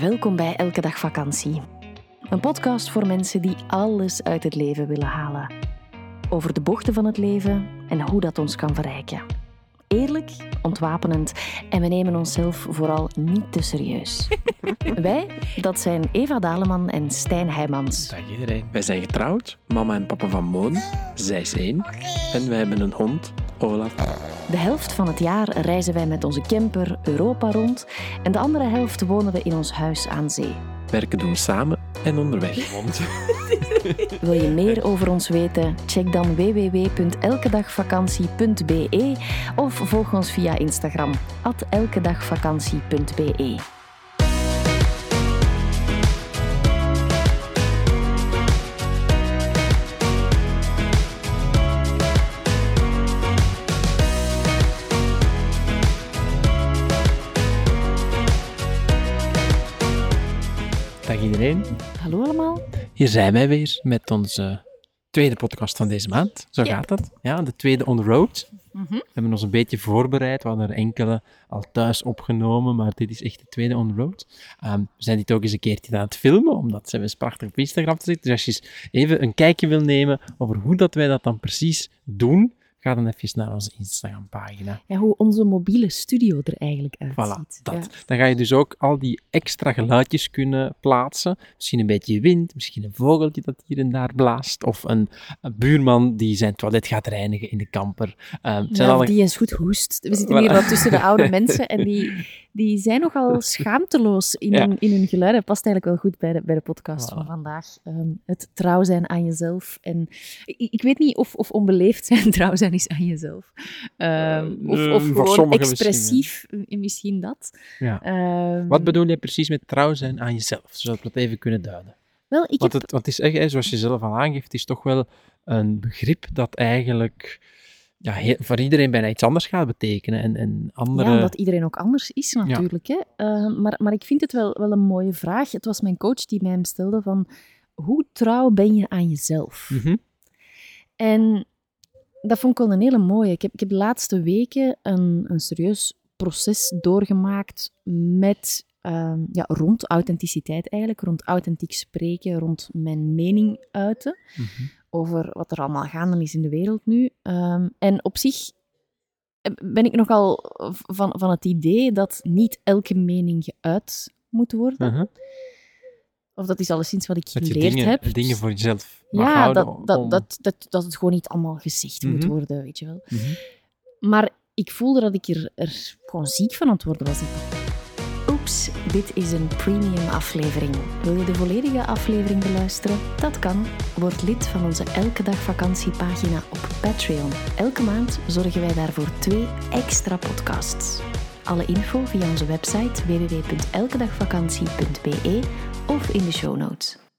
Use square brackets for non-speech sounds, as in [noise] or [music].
Welkom bij Elke Dag Vakantie. Een podcast voor mensen die alles uit het leven willen halen. Over de bochten van het leven en hoe dat ons kan verrijken. Eerlijk, ontwapenend en we nemen onszelf vooral niet te serieus. [laughs] Wij, dat zijn Eva Daleman en Stijn Heijmans. Dag iedereen. Wij zijn getrouwd, mama en papa van Moon. Zij is één. En wij hebben een hond, De helft van het jaar reizen wij met onze camper Europa rond en de andere helft wonen we in ons huis aan zee. Werken doen we samen en onderweg. [laughs] Wil je meer over ons weten? Check dan www.elkedagvakantie.be of volg ons via Instagram elkedagvakantie.be. Dag iedereen. Hallo allemaal. Hier zijn wij weer met onze tweede podcast van deze maand. Zo Ja. gaat het. Ja, de tweede on the road. Mhm. We hebben ons een beetje voorbereid. We hadden er enkele al thuis opgenomen, maar dit is echt de tweede on the road. Ehm, we zijn dit ook eens een keertje aan het filmen, omdat ze eens prachtig op Instagram te zitten. Dus als je eens even een kijkje wil nemen over hoe dat wij dat dan precies doen, ga dan even naar onze Instagram-pagina. Ja, hoe onze mobiele studio er eigenlijk uitziet. Voilà, dat. Ja. Dan ga je dus ook al die extra geluidjes kunnen plaatsen. Misschien een beetje wind, misschien een vogeltje dat hier en daar blaast. Of een, een buurman die zijn toilet gaat reinigen in de kamper. Zijn Ja, of die eens goed hoest. We zitten Voilà. hier wat tussen de [laughs] oude mensen en die, die zijn nogal schaamteloos in, hun, in hun geluiden. Past eigenlijk wel goed bij de, bij de podcast Voilà. van vandaag. Ehm, het trouw zijn aan jezelf. En ik, ik weet niet of, of onbeleefd zijn [laughs] trouw zijn is aan jezelf. Ehm, of Eh, of gewoon misschien, expressief, eh, misschien, dat. ja. Ehm, Wat bedoel je precies met trouw zijn aan jezelf? Zodat we dat even kunnen duiden. Wel, ik Want heb... het, want het is echt, hè, zoals je zelf al aangeeft, het is toch wel een begrip dat eigenlijk ja, heel- voor iedereen bijna iets anders gaat betekenen. En, en andere... Ja, omdat iedereen ook anders is natuurlijk. Hè? Eh, maar, maar ik vind het wel, wel een mooie vraag. Het was mijn coach die mij hem stelde van... Hoe trouw ben je aan jezelf? Mhm. En dat vond ik wel een hele mooie. Ik heb, ik heb de laatste weken een, een serieus proces doorgemaakt met, ehm, ja, rond authenticiteit eigenlijk, rond authentiek spreken, rond mijn mening uiten Mhm. over wat er allemaal gaande is in de wereld nu. Ehm, en op zich eh, ben ik nogal van, van het idee dat niet elke mening geuit moet worden. Mhm. Of dat is alleszins wat ik Dat je geleerd dingen, heb. dingen voor jezelf mag Ja, houden dat, dat, om- dat, dat, dat het gewoon niet allemaal gezegd moet Mhm. worden, weet je wel. Mhm. Maar ik voelde dat ik er, er gewoon ziek van aan het worden was. Oeps, dit is een premium aflevering. Wil je de volledige aflevering beluisteren? Dat kan. Word lid van onze Elke Dag Vakantiepagina op Patreon. Elke maand zorgen wij daarvoor twee extra podcasts. Alle info via onze website www.elkedagvakantie.be of in de show notes.